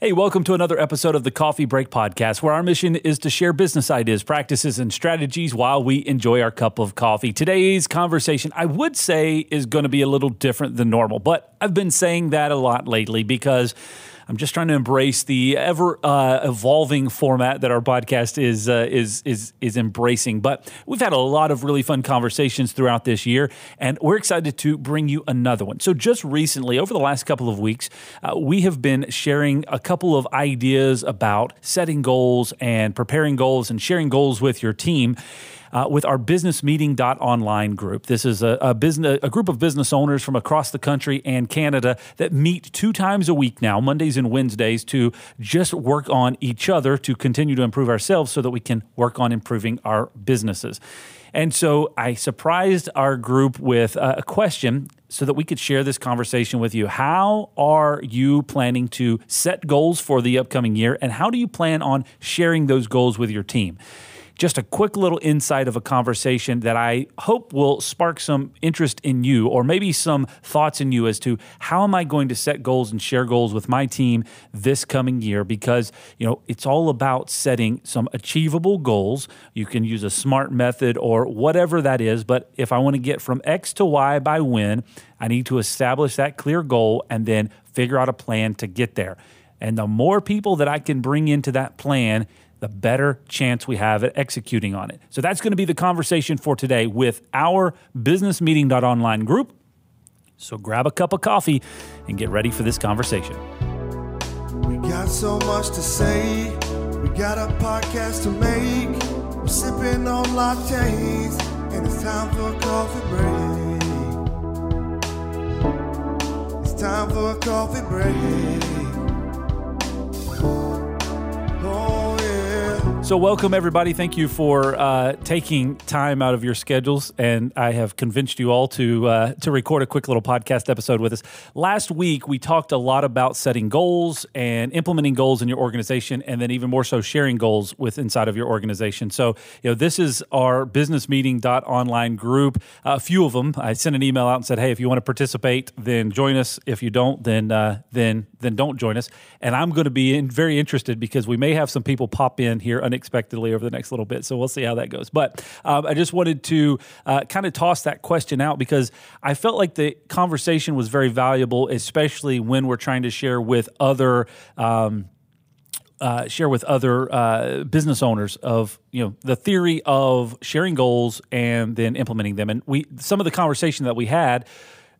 Hey, welcome to another episode of the Coffee Break Podcast, where our mission is to share business ideas, practices, and strategies while we enjoy our cup of coffee. Today's conversation, I would say, is going to be a little different than normal, but I've been saying that a lot lately because I'm just trying to embrace the ever uh, evolving format that our podcast is uh, is is is embracing. But we've had a lot of really fun conversations throughout this year, and we're excited to bring you another one. So just recently, over the last couple of weeks, uh, we have been sharing a couple of ideas about setting goals and preparing goals and sharing goals with your team uh, with our business meeting online group. This is a, a, business, a group of business owners from across the country and Canada that meet two times a week now, Mondays and Wednesdays, to just work on each other to continue to improve ourselves so that we can work on improving our businesses. And so I surprised our group with a question so that we could share this conversation with you. How are you planning to set goals for the upcoming year, and how do you plan on sharing those goals with your team? Just a quick little insight of a conversation that I hope will spark some interest in you or maybe some thoughts in you as to how am I going to set goals and share goals with my team this coming year because, you know, it's all about setting some achievable goals. You can use a smart method or whatever that is, but if I want to get from X to Y by when, I need to establish that clear goal and then figure out a plan to get there. And the more people that I can bring into that plan, the better chance we have at executing on it. So that's going to be the conversation for today with our businessmeeting.online group. So grab a cup of coffee and get ready for this conversation. We got so much to say. We got a podcast to make. We're sipping on lattes, and it's time for a coffee break. It's time for a coffee break. So, welcome everybody. Thank you for uh, taking time out of your schedules, and I have convinced you all to uh, to record a quick little podcast episode with us. Last week, we talked a lot about setting goals and implementing goals in your organization, and then even more so, sharing goals with inside of your organization. So, you know, this is our business meeting online group. A few of them, I sent an email out and said, "Hey, if you want to participate, then join us. If you don't, then uh, then then don't join us." And I'm going to be in, very interested because we may have some people pop in here unexpectedly over the next little bit. So we'll see how that goes. But um, I just wanted to uh, kind of toss that question out because I felt like the conversation was very valuable, especially when we're trying to share with other. Um, uh, share with other uh, business owners of you know the theory of sharing goals and then implementing them. And we some of the conversation that we had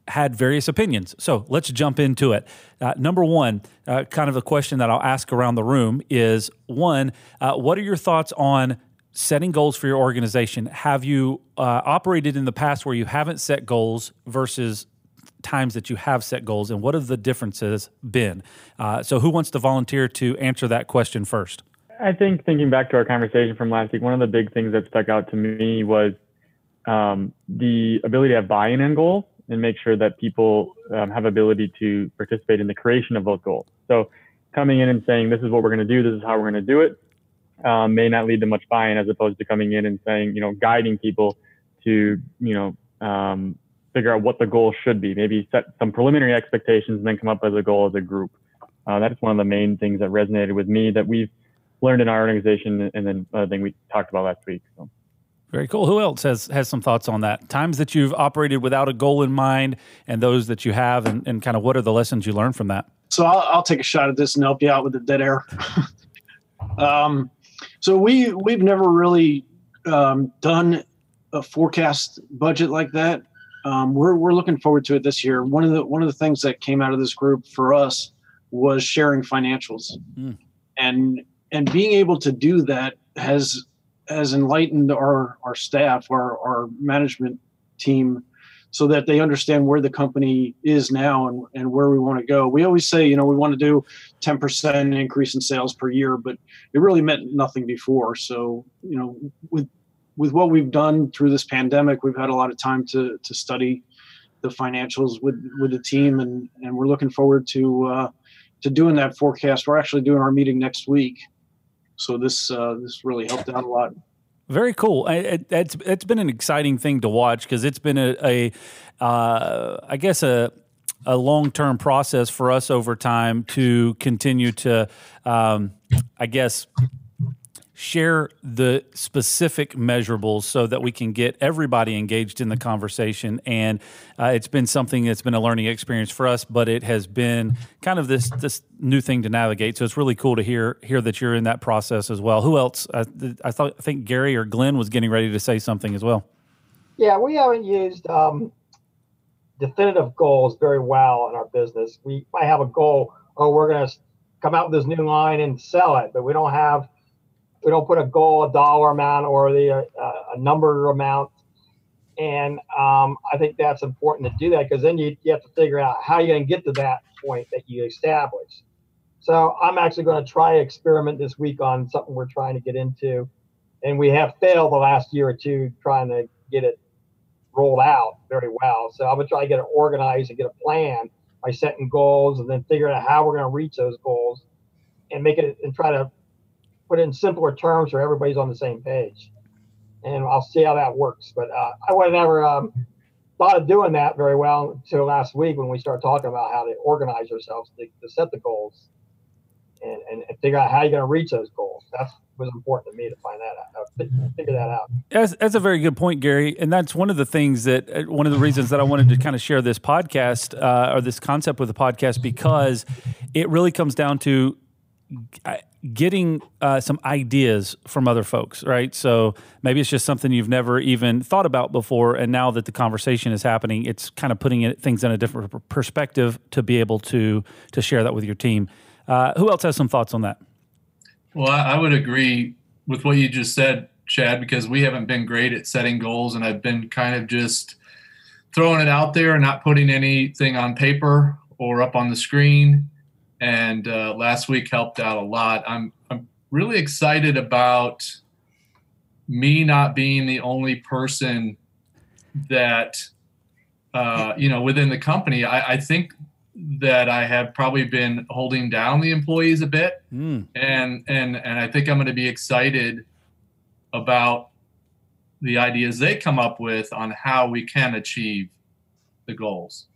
had various opinions. So let's jump into it. Uh, number one, uh, kind of a question that I'll ask around the room is one, uh, what are your thoughts on setting goals for your organization? Have you uh, operated in the past where you haven't set goals versus times that you have set goals, and what have the differences been? Uh, so, who wants to volunteer to answer that question first? I think thinking back to our conversation from last week, one of the big things that stuck out to me was um, the ability to have buy-in in goals and make sure that people um, have ability to participate in the creation of those goals. So coming in and saying, this is what we're going to do, this is how we're going to do it, um, may not lead to much buy-in as opposed to coming in and saying, you know, guiding people to, you know, um, figure out what the goal should be, maybe set some preliminary expectations and then come up with a goal as a group. Uh, that is one of the main things that resonated with me that we've learned in our organization and then another thing we talked about last week. So. Very cool. Who else has has some thoughts on that? Times that you've operated without a goal in mind, and those that you have, and, and kind of what are the lessons you learned from that? So I'll, I'll take a shot at this and help you out with the dead air. um, so we we've never really um, done a forecast budget like that. Um, we're we're looking forward to it this year. One of the one of the things that came out of this group for us was sharing financials, mm. and and being able to do that has has enlightened our our staff, our our management team, so that they understand where the company is now and, and where we want to go. We always say, you know, we want to do 10% increase in sales per year, but it really meant nothing before. So, you know, with with what we've done through this pandemic, we've had a lot of time to to study the financials with with the team, and and we're looking forward to uh, to doing that forecast. We're actually doing our meeting next week, so this uh, this really helped out a lot. Very cool. It's it's been an exciting thing to watch because it's been a, a uh, I guess a a long term process for us over time to continue to, um, I guess, share the specific measurables so that we can get everybody engaged in the conversation. And uh, it's been something that's been a learning experience for us, but it has been kind of this this new thing to navigate. So it's really cool to hear hear that you're in that process as well. Who else? I, I thought I think Gary or Glenn was getting ready to say something as well. Yeah, we haven't used um, definitive goals very well in our business. We might have a goal, oh, we're going to come out with this new line and sell it, but we don't have we don't put a goal, a dollar amount, or the uh, a number amount. And um, I think that's important to do that because then you, you have to figure out how you're going to get to that point that you establish. So I'm actually going to try experiment this week on something we're trying to get into, and we have failed the last year or two trying to get it rolled out very well. So I'm going to try to get it organized and get a plan by setting goals and then figuring out how we're going to reach those goals and make it and try to put in simpler terms so everybody's on the same page. And I'll see how that works. But uh, I would never um, thought of doing that very well until last week when we started talking about how to organize ourselves to, to set the goals and, and, figure out how you're going to reach those goals. That's was important to me to find that out, uh, figure that out. That's, that's a very good point, Gary. And that's one of the things that, uh, one of the reasons that I wanted to kind of share this podcast uh, or this concept with the podcast because it really comes down to getting uh, some ideas from other folks, right? So maybe it's just something you've never even thought about before, and now that the conversation is happening, it's kind of putting things in a different perspective to be able to to share that with your team. Uh, who else has some thoughts on that? Well, I would agree with what you just said, Chad, because we haven't been great at setting goals, and I've been kind of just throwing it out there and not putting anything on paper or up on the screen and uh, last week helped out a lot. I'm I'm really excited about me not being the only person that uh, you know within the company. I, I, think that I have probably been holding down the employees a bit, mm. and and and I think I'm going to be excited about the ideas they come up with on how we can achieve the goals.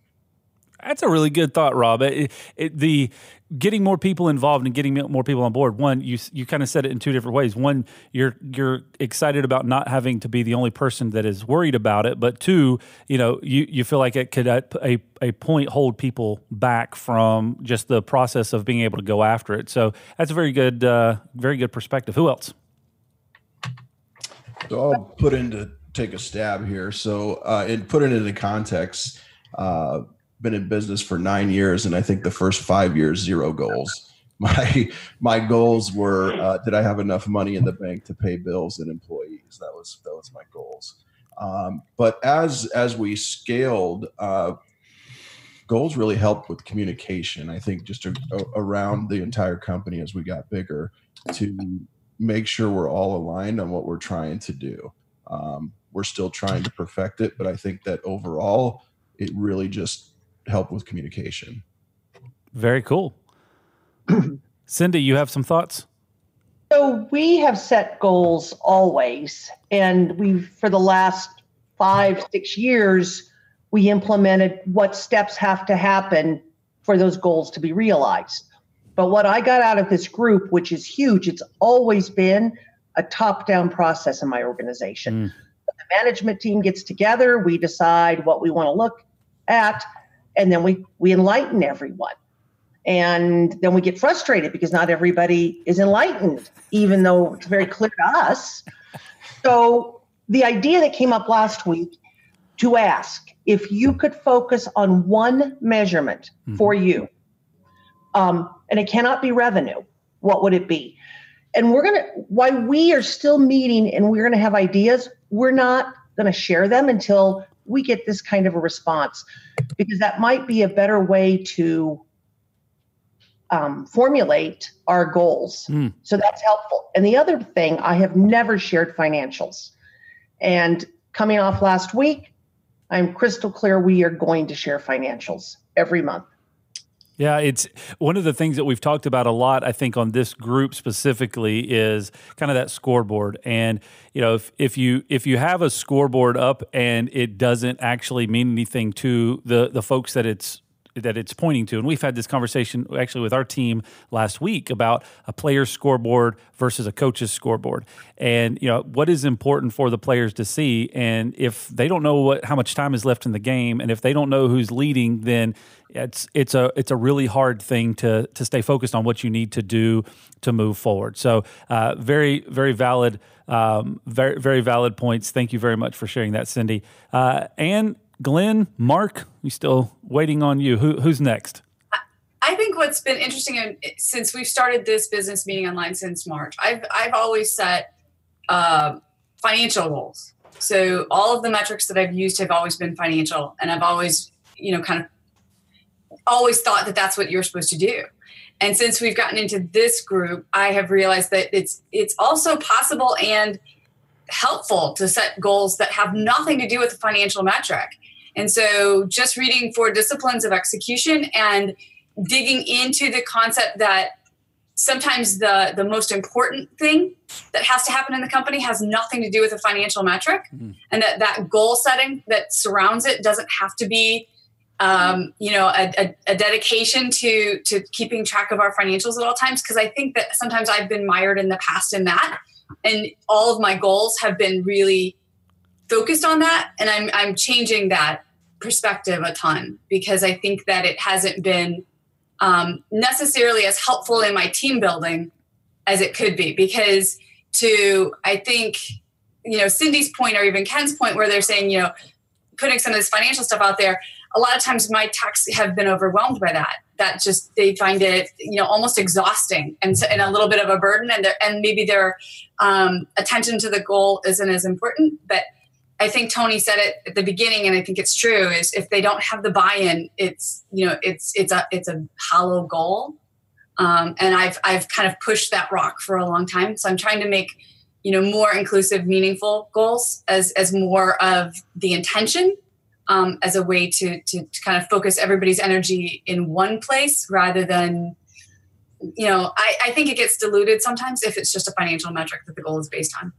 That's a really good thought, Rob. It, it, the getting more people involved and getting more people on board. One, you you kind of said it in two different ways. One, you're you're excited about not having to be the only person that is worried about it, but two, you know, you, you feel like it could at a a point hold people back from just the process of being able to go after it. So that's a very good uh, very good perspective. Who else? So I'll put into take a stab here. So uh, and put it into context. Uh, been in business for nine years, and I think the first five years, zero goals. My my goals were: uh, did I have enough money in the bank to pay bills and employees? That was that was my goals. Um, but as as we scaled, uh, goals really helped with communication. I think just a, a, around the entire company as we got bigger to make sure we're all aligned on what we're trying to do. Um, we're still trying to perfect it, but I think that overall, it really just help with communication. Very cool. Cindy, you have some thoughts? So we have set goals always, and we've for the last five, six years, we implemented what steps have to happen for those goals to be realized. But what I got out of this group, which is huge, it's always been a top-down process in my organization. Mm. The management team gets together, we decide what we want to look at, and then we we enlighten everyone. And then we get frustrated because not everybody is enlightened even though it's very clear to us. So the idea that came up last week to ask if you could focus on one measurement mm-hmm. for you um, and it cannot be revenue what would it be? And we're going to why we are still meeting and we're going to have ideas we're not going to share them until we get this kind of a response because that might be a better way to um, formulate our goals. Mm. So that's helpful. And the other thing, I have never shared financials. And coming off last week, I'm crystal clear we are going to share financials every month. Yeah, it's one of the things that we've talked about a lot, I think, on this group specifically is kind of that scoreboard. And, you know, if, if you if you have a scoreboard up and it doesn't actually mean anything to the the folks that it's that it's pointing to. And we've had this conversation actually with our team last week about a player's scoreboard versus a coach's scoreboard, and you know what is important for the players to see. And if they don't know what how much time is left in the game, and if they don't know who's leading, then it's it's a it's a really hard thing to to stay focused on what you need to do to move forward. So uh, very very valid. Um, very very valid points. Thank you very much for sharing that, Cindy. Uh, and Glenn, Mark, we still waiting on you. Who, who's next? I think what's been interesting since we've started this business meeting online since March, I've I've always set uh, financial goals. So all of the metrics that I've used have always been financial, and I've always, you know, kind of always thought that that's what you're supposed to do. And since we've gotten into this group, I have realized that it's it's also possible and helpful to set goals that have nothing to do with the financial metric. And so just reading four disciplines of execution and digging into the concept that sometimes the the most important thing that has to happen in the company has nothing to do with a financial metric. Mm-hmm. and that that goal setting that surrounds it doesn't have to be um, you know a, a, a, dedication to to keeping track of our financials at all times. Because i think that sometimes i've been mired in the past in that. And all of my goals have been really focused on that and i'm i'm changing that perspective a ton because i think that it hasn't been um, necessarily as helpful in my team building as it could be because to i think you know cindy's point or even ken's point where they're saying you know putting some of this financial stuff out there a lot of times my techs have been overwhelmed by that. That just they find it you know almost exhausting and, so, and a little bit of a burden and and maybe their um, attention to the goal isn't as important but I think Tony said it at the beginning, and I think it's true. Is if they don't have the buy-in, it's you know it's it's a it's a hollow goal, um, and I've I've kind of pushed that rock for a long time. So I'm trying to make you know more inclusive, meaningful goals as as more of the intention, um, as a way to, to to kind of focus everybody's energy in one place rather than you know I, I think it gets diluted sometimes if it's just a financial metric that the goal is based on.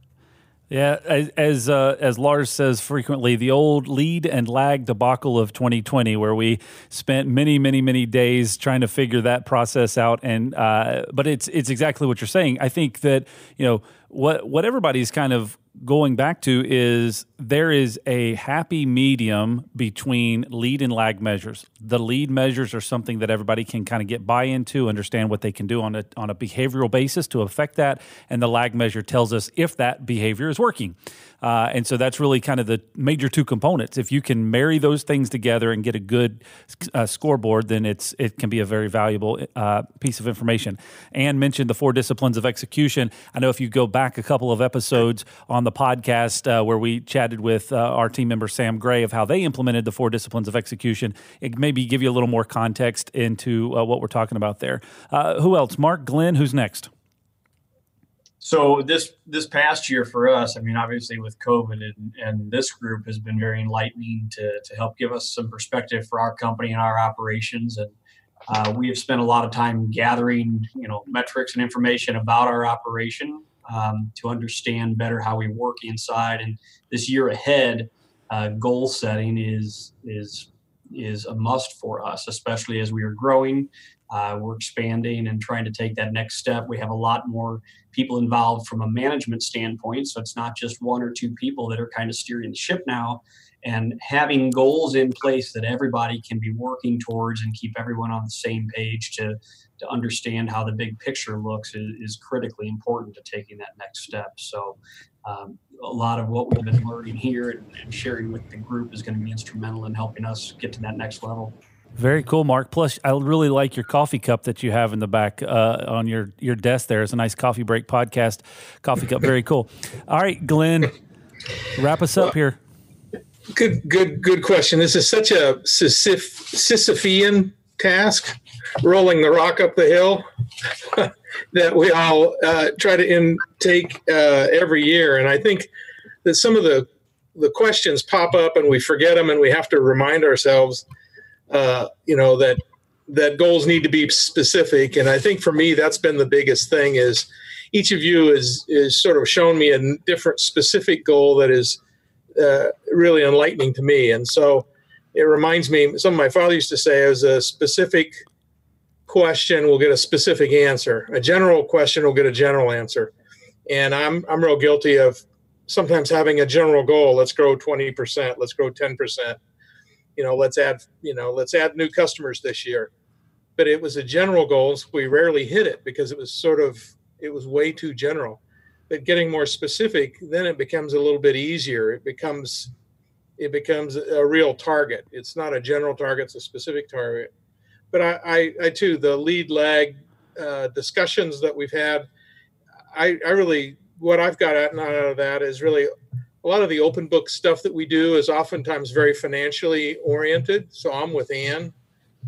Yeah, as uh, as Lars says frequently, the old lead and lag debacle of 2020, where we spent many, many, many days trying to figure that process out. And uh, but it's it's exactly what you're saying. I think that you know what what everybody's kind of going back to is there is a happy medium between lead and lag measures. The lead measures are something that everybody can kind of get buy into, understand what they can do on a on a behavioral basis to affect that, and the lag measure tells us if that behavior is working. Uh, and so that's really kind of the major two components. If you can marry those things together and get a good uh, scoreboard, then it's it can be a very valuable uh, piece of information. And mentioned the four disciplines of execution. I know if you go back a couple of episodes on the podcast uh, where we chatted with uh, our team member Sam Gray of how they implemented the four disciplines of execution, it maybe give you a little more context into uh, what we're talking about there. who else? Mark, Glenn, who's next? so this this past year for us, I mean, obviously with COVID and, and this group has been very enlightening to to help give us some perspective for our company and our operations. And uh, we have spent a lot of time gathering, you know, metrics and information about our operation um, to understand better how we work inside. And this year ahead, uh, goal setting is is is a must for us, especially as we are growing. Uh, we're expanding and trying to take that next step. We have a lot more people involved from a management standpoint. So it's not just one or two people that are kind of steering the ship now. And having goals in place that everybody can be working towards and keep everyone on the same page to, to understand how the big picture looks is, is critically important to taking that next step. So, um, a lot of what we've been learning here and, and sharing with the group is going to be instrumental in helping us get to that next level. Very cool, Mark. Plus, I really like your coffee cup that you have in the back uh, on your, your desk there. It's a nice coffee break podcast coffee cup. Very cool. All right, Glenn, wrap us up here. Good, good, good question. This is such a Sisyphean task, rolling the rock up the hill, that we all uh, try to intake uh, every year. And I think that some of the the questions pop up and we forget them, and we have to remind ourselves – uh, you know that that goals need to be specific and i think for me that's been the biggest thing is each of you is is sort of shown me a different specific goal that is uh, really enlightening to me and so it reminds me. Something my father used to say: "As a specific question will get a specific answer. A general question will get a general answer." And I'm I'm real guilty of sometimes having a general goal. Let's grow twenty percent. Let's grow ten percent. You know, let's add you know let's add new customers this year. But it was a general goal. So we rarely hit it because it was sort of it was way too general. But getting more specific, then it becomes a little bit easier. It becomes it becomes a real target. It's not a general target; it's a specific target. But I, I, I too, the lead lag uh, discussions that we've had, I, I really what I've got out of that is really a lot of the open book stuff that we do is oftentimes very financially oriented. So I'm with Ann.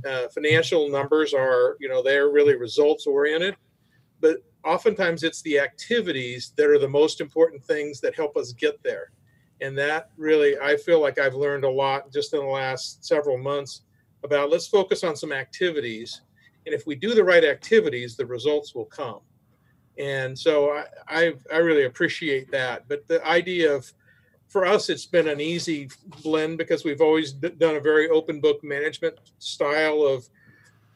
Uh, financial numbers are, you know, they're really results oriented, but oftentimes it's the activities that are the most important things that help us get there. And that really, I feel like I've learned a lot just in the last several months about let's focus on some activities. And if we do the right activities, the results will come. And so I, I, I really appreciate that. But the idea of, for us, it's been an easy blend because we've always done a very open book management style of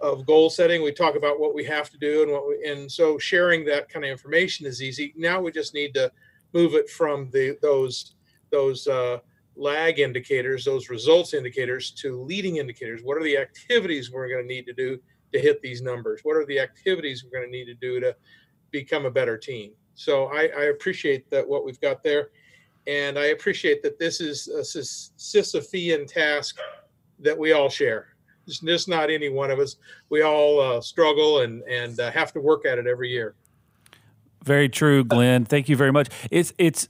of goal setting. We talk about what we have to do and what we, and so sharing that kind of information is easy. Now we just need to move it from the those those uh, lag indicators, those results indicators to leading indicators. What are the activities we're going to need to do to hit these numbers? What are the activities we're going to need to do to become a better team? So I, I appreciate that what we've got there. And I appreciate that this is a Sisyphean task that we all share just not any one of us. We all uh, struggle and and uh, have to work at it every year. Very true, Glenn. Thank you very much. It's it's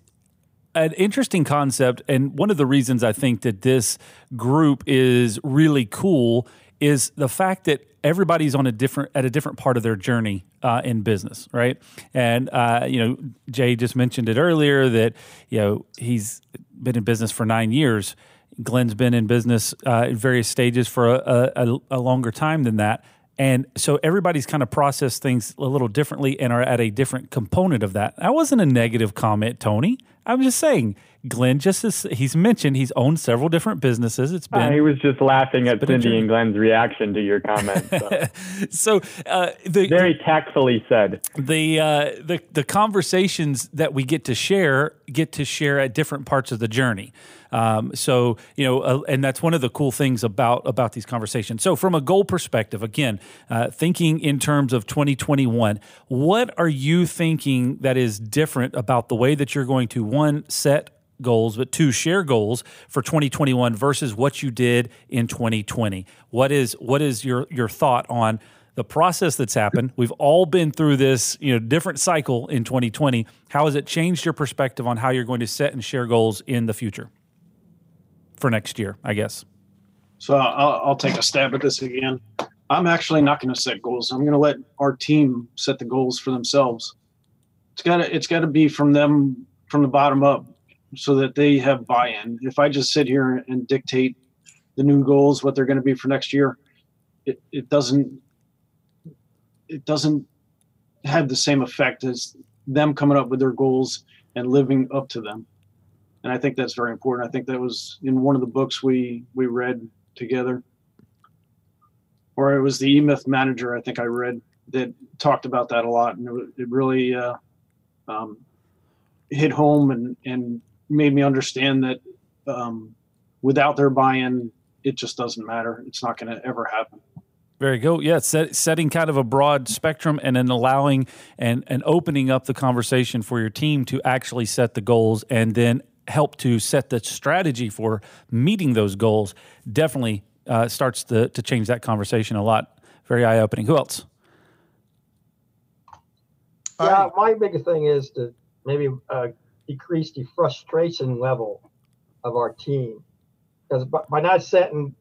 an interesting concept, and one of the reasons I think that this group is really cool is the fact that everybody's on a different at a different part of their journey uh, in business, right? And uh, you know, Jay just mentioned it earlier that you know he's been in business for nine years Glenn's been in business uh, at various stages for a, a, a, longer time than that. And so everybody's kind of processed things a little differently and are at a different component of that. That wasn't a negative comment, Tony. I'm just saying, Glenn, just as he's mentioned, he's owned several different businesses. It's been. Uh, he was just laughing at Cindy and Glenn's reaction to your comment. So, so uh, the very tactfully said. The uh, the the conversations that we get to share get to share at different parts of the journey. Um, so you know, uh, and that's one of the cool things about about these conversations. So from a goal perspective, again, uh, thinking in terms of 2021, what are you thinking that is different about the way that you're going to one set goals, but two share goals for 2021 versus what you did in 2020. What is what is your your thought on the process that's happened? We've all been through this, you know, different cycle in 2020. How has it changed your perspective on how you're going to set and share goals in the future? For next year, I guess. So I'll, I'll take a stab at this again. I'm actually not going to set goals. I'm going to let our team set the goals for themselves. It's got to it's got to be from them from the bottom up, so that they have buy-in. If I just sit here and dictate the new goals, what they're going to be for next year, it, it doesn't it doesn't have the same effect as them coming up with their goals and living up to them and I think that's very important. I think that was in one of the books we we read together, or it was the E Myth Manager. I think I read that talked about that a lot, and it, it really uh, um, hit home and and made me understand that um, without their buy-in, it just doesn't matter. It's not going to ever happen. Very good. Yeah, set, setting kind of a broad spectrum and then allowing and, and opening up the conversation for your team to actually set the goals and then help to set the strategy for meeting those goals definitely uh, starts to, to change that conversation a lot. Very eye opening. Who else? Yeah, my biggest thing is to maybe uh, decrease the frustration level of our team. Because by not setting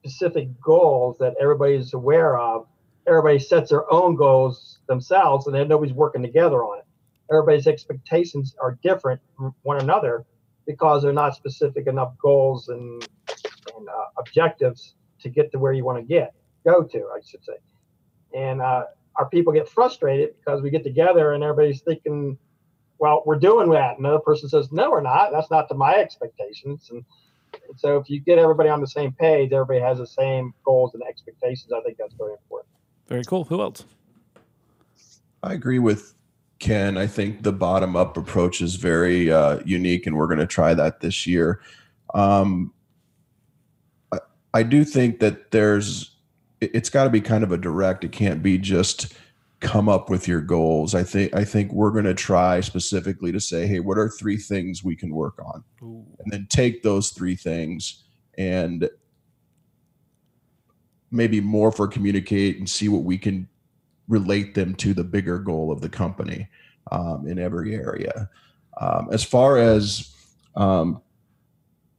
specific goals that everybody's aware of, everybody sets their own goals themselves and then nobody's working together on it everybody's expectations are different from one another because they're not specific enough goals and, and uh, objectives to get to where you want to get go to i should say and uh, our people get frustrated because we get together and everybody's thinking well we're doing that another person says no we're not that's not to my expectations and So if you get everybody on the same page, everybody has the same goals and expectations. I think that's very important. Very cool. Who else? I agree with Ken. I think the bottom up approach is very uh, unique, and we're going to try that this year. Um, I, I do think that there's, it- it's got to be kind of a direct. It can't be just come up with your goals. I think I think we're going to try specifically to say, hey, what are three things we can work on, and then take those three things and maybe more for communicate and see what we can relate them to the bigger goal of the company um, in every area. Um, as far as um,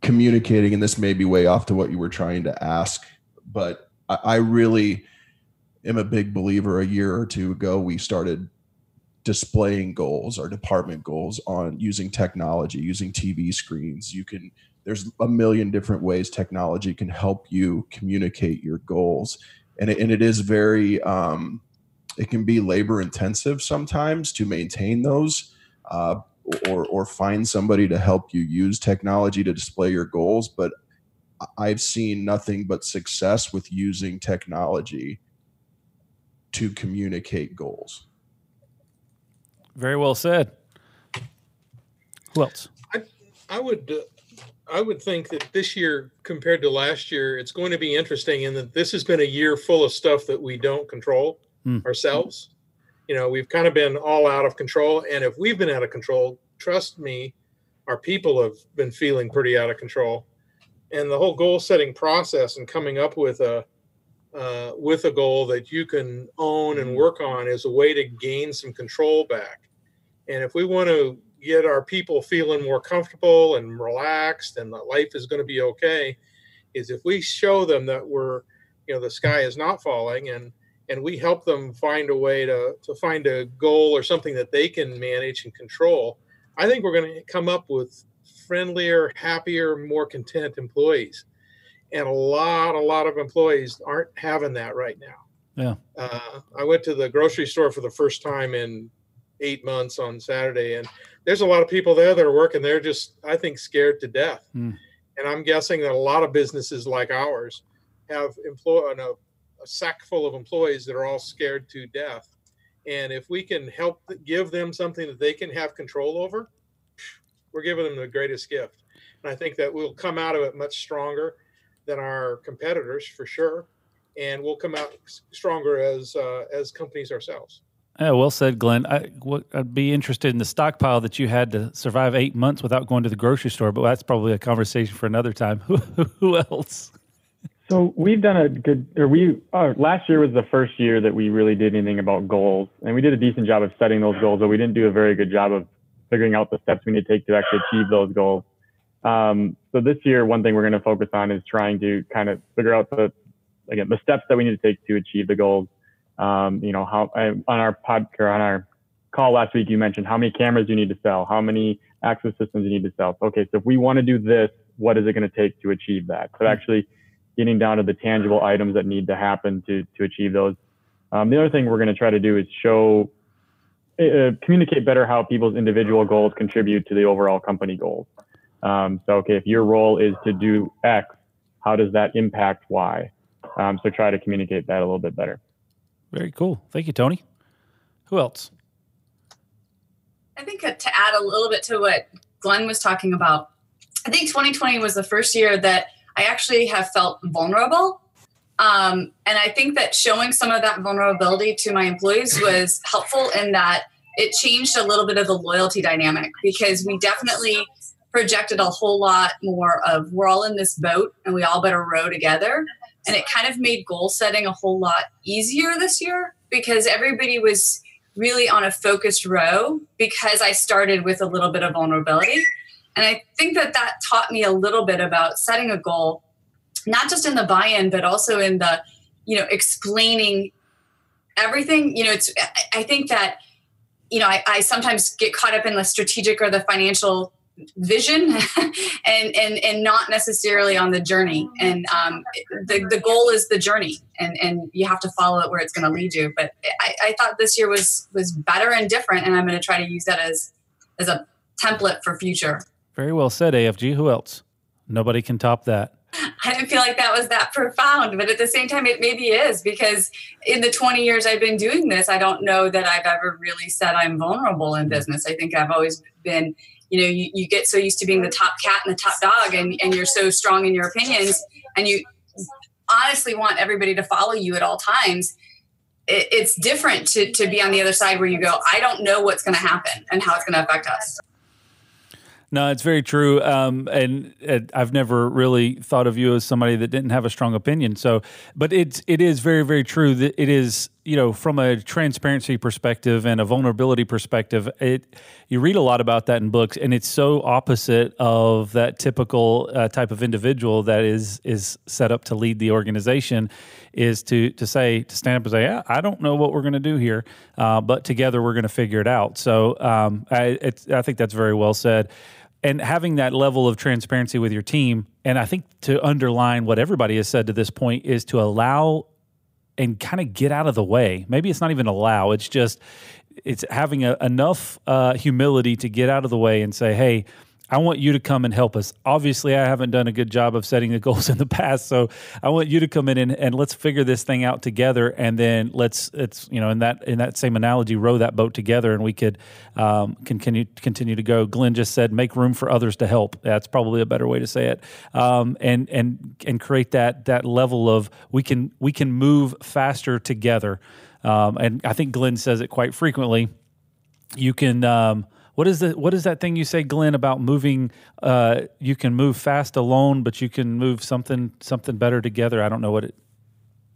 communicating, and this may be way off to what you were trying to ask, but I, I really am a big believer. A year or two ago, we started displaying goals, our department goals, on using technology, using TV screens. You can there's a million different ways technology can help you communicate your goals, and it, and it is very um, it can be labor intensive sometimes to maintain those. Uh, or, or find somebody to help you use technology to display your goals. But I've seen nothing but success with using technology to communicate goals. Very well said. Who else? I, I would uh, I would think that this year compared to last year, it's going to be interesting in that this has been a year full of stuff that we don't control Hmm. ourselves. You know, we've kind of been all out of control, and if we've been out of control, trust me, our people have been feeling pretty out of control. And the whole goal setting process and coming up with a uh, with a goal that you can own and work on is a way to gain some control back. And if we want to get our people feeling more comfortable and relaxed and that life is going to be okay, is if we show them that we're, you know, the sky is not falling and and we help them find a way to to find a goal or something that they can manage and control, I think we're going to come up with friendlier, happier, more content employees. And a lot, a lot of employees aren't having that right now. Yeah. Uh, I went to the grocery store for the first time in eight months on Saturday, and there's a lot of people there that are working. They're just, I think, scared to death. Hmm. And I'm guessing that a lot of businesses like ours have employ a, a sack full of employees that are all scared to death. And if we can help give them something that they can have control over, we're giving them the greatest gift. And I think that we'll come out of it much stronger than our competitors for sure, and we'll come out stronger as uh, as companies ourselves. Yeah, well said, Glenn. I, I'd be interested in the stockpile that you had to survive eight months without going to the grocery store, but that's probably a conversation for another time. Who else? So we've done a good, or we uh, last year was the first year that we really did anything about goals, and we did a decent job of setting those goals, but we didn't do a very good job of figuring out the steps we need to take to actually achieve those goals. Um, so this year, one thing we're going to focus on is trying to kind of figure out the, again, the steps that we need to take to achieve the goals. Um, you know, how on our pod or on our call last week, you mentioned how many cameras you need to sell, how many access systems you need to sell. Okay, so if we want to do this, what is it going to take to achieve that? So actually getting down to the tangible items that need to happen to to achieve those. Um, the other thing we're going to try to do is show, uh, communicate better how people's individual goals contribute to the overall company goals. Um, so, okay, if your role is to do X, how does that impact Y? Um, so try to communicate that a little bit better. Very cool. Thank you, Tony. Who else? I think uh, to add a little bit to what Glenn was talking about, I think 2020 was the first year that I actually have felt vulnerable. Um, and I think that showing some of that vulnerability to my employees was helpful in that it changed a little bit of the loyalty dynamic because we definitely projected a whole lot more of we're all in this boat and we all better row together. And it kind of made goal setting a whole lot easier this year because everybody was really on a focused row because I started with a little bit of vulnerability. And I think that that taught me a little bit about setting a goal, not just in the buy in, but also in the, you know, explaining everything. You know, it's, I- think that, you know, I, I sometimes get caught up in the strategic or the financial vision and, and, and not necessarily on the journey. And um, the, the goal is the journey and, and you have to follow it where it's going to lead you. But I, I thought this year was, was better and different. And I'm going to try to use that as, as a template for future. Very well said, AFG. Who else? Nobody can top that. I didn't feel like that was that profound, but at the same time, it maybe is because in the 20 years I've been doing this, I don't know that I've ever really said I'm vulnerable in business. I think I've always been, you know, you, you get so used to being the top cat and the top dog, and, and you're so strong in your opinions, and you honestly want everybody to follow you at all times. It, it's different to, to be on the other side where you go, I don't know what's going to happen and how it's going to affect us. No, it's very true. Um, and, and, I've never really thought of you as somebody that didn't have a strong opinion. So, but it's it is very very true that it is you know from a transparency perspective and a vulnerability perspective. It you read a lot about that in books, and it's so opposite of that typical uh, type of individual that is is set up to lead the organization. Is to to say to stand up and say, yeah, I don't know what we're going to do here, uh, but together we're going to figure it out. So um, I I think that's very well said and having that level of transparency with your team and i think to underline what everybody has said to this point is to allow and kind of get out of the way. Maybe it's not even allow it's just it's having a, enough uh, humility to get out of the way and say hey I want you to come and help us. Obviously, I haven't done a good job of setting the goals in the past, so I want you to come in and, and let's figure this thing out together, and then let's it's you know in that in that same analogy, row that boat together, and we could um, continue continue to go. Glenn just said, make room for others to help. That's probably a better way to say it, um, and and and create that that level of we can we can move faster together, um, and I think Glenn says it quite frequently. You can. What is the what is that thing you say, Glenn, about moving? Uh, you can move fast alone, but you can move something something better together. I don't know what it.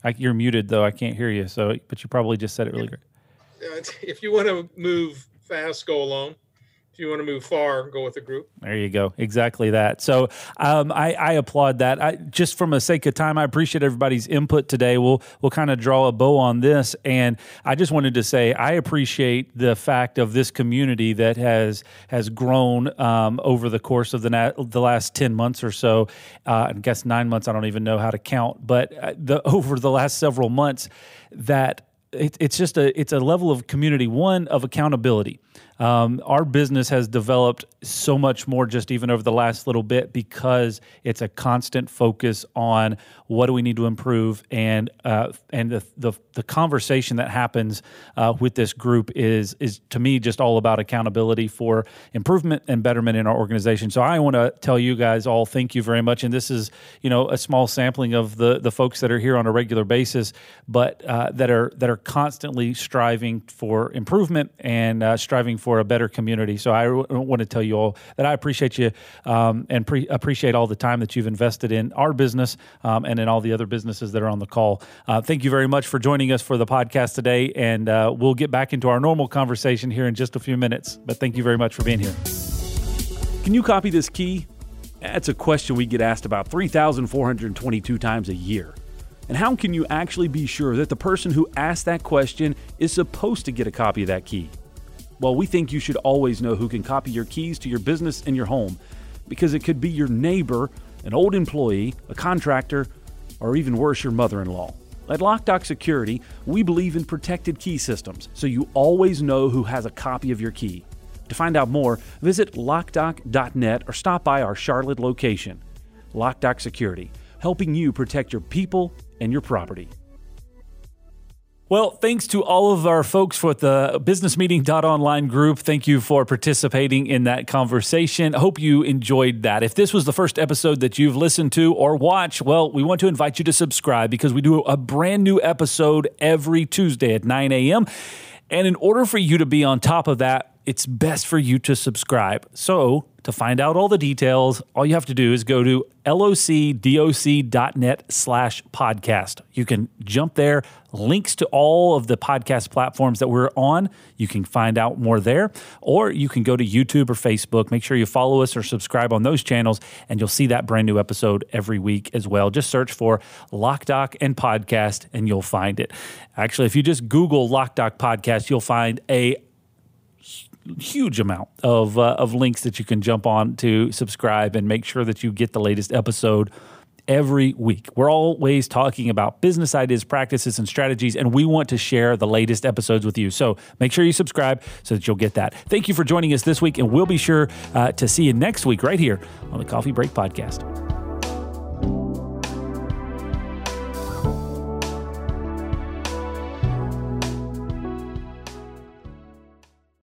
I, you're muted though. I can't hear you. So, but you probably just said it really great. If you want to move fast, go alone if you want to move far, go with a group. There you go. Exactly that. So um, I, I, applaud that. I, just from a sake of time, I appreciate everybody's input today. We'll we'll kind of draw a bow on this, and I just wanted to say I appreciate the fact of this community that has has grown um, over the course of the na- the last ten months or so. Uh, I guess nine months. I don't even know how to count, but uh, the over the last several months that. It, it's just a it's a level of community one of accountability um, our business has developed so much more just even over the last little bit because it's a constant focus on what do we need to improve and uh, and the, the, the conversation that happens uh, with this group is is to me just all about accountability for improvement and betterment in our organization. So I want to tell you guys all thank you very much. And this is you know a small sampling of the the folks that are here on a regular basis, but uh, that are that are constantly striving for improvement and uh, striving for a better community. So I want to tell you all that I appreciate you um, and pre- appreciate all the time that you've invested in our business um, and in all the other businesses that are on the call. Uh, thank you very much for joining us for the podcast today, and uh, we'll get back into our normal conversation here in just a few minutes. But thank you very much for being here. Can you copy this key? That's a question we get asked about 3,422 times a year. And how can you actually be sure that the person who asked that question is supposed to get a copy of that key? Well, we think you should always know who can copy your keys to your business and your home because it could be your neighbor, an old employee, a contractor, or even worse, your mother in law. At LockDoc Security, we believe in protected key systems, so you always know who has a copy of your key. To find out more, visit lockdoc.net or stop by our Charlotte location. LockDoc Security, helping you protect your people and your property. Well, thanks to all of our folks for the business meeting.online group. Thank you for participating in that conversation. Hope you enjoyed that. If this was the first episode that you've listened to or watched, well, we want to invite you to subscribe because we do a brand new episode every Tuesday at 9 a.m. And in order for you to be on top of that, it's best for you to subscribe. So, to find out all the details, all you have to do is go to lockdoc.net slash podcast. You can jump there, links to all of the podcast platforms that we're on. You can find out more there, or you can go to YouTube or Facebook. Make sure you follow us or subscribe on those channels, and you'll see that brand new episode every week as well. Just search for LockDoc and podcast, and you'll find it. Actually, if you just Google LockDoc podcast, you'll find a huge amount of uh, of links that you can jump on to subscribe and make sure that you get the latest episode every week. We're always talking about business ideas, practices, and strategies, and we want to share the latest episodes with you. So make sure you subscribe so that you'll get that. Thank you for joining us this week, and we'll be sure uh, to see you next week right here on the Coffee Break Podcast.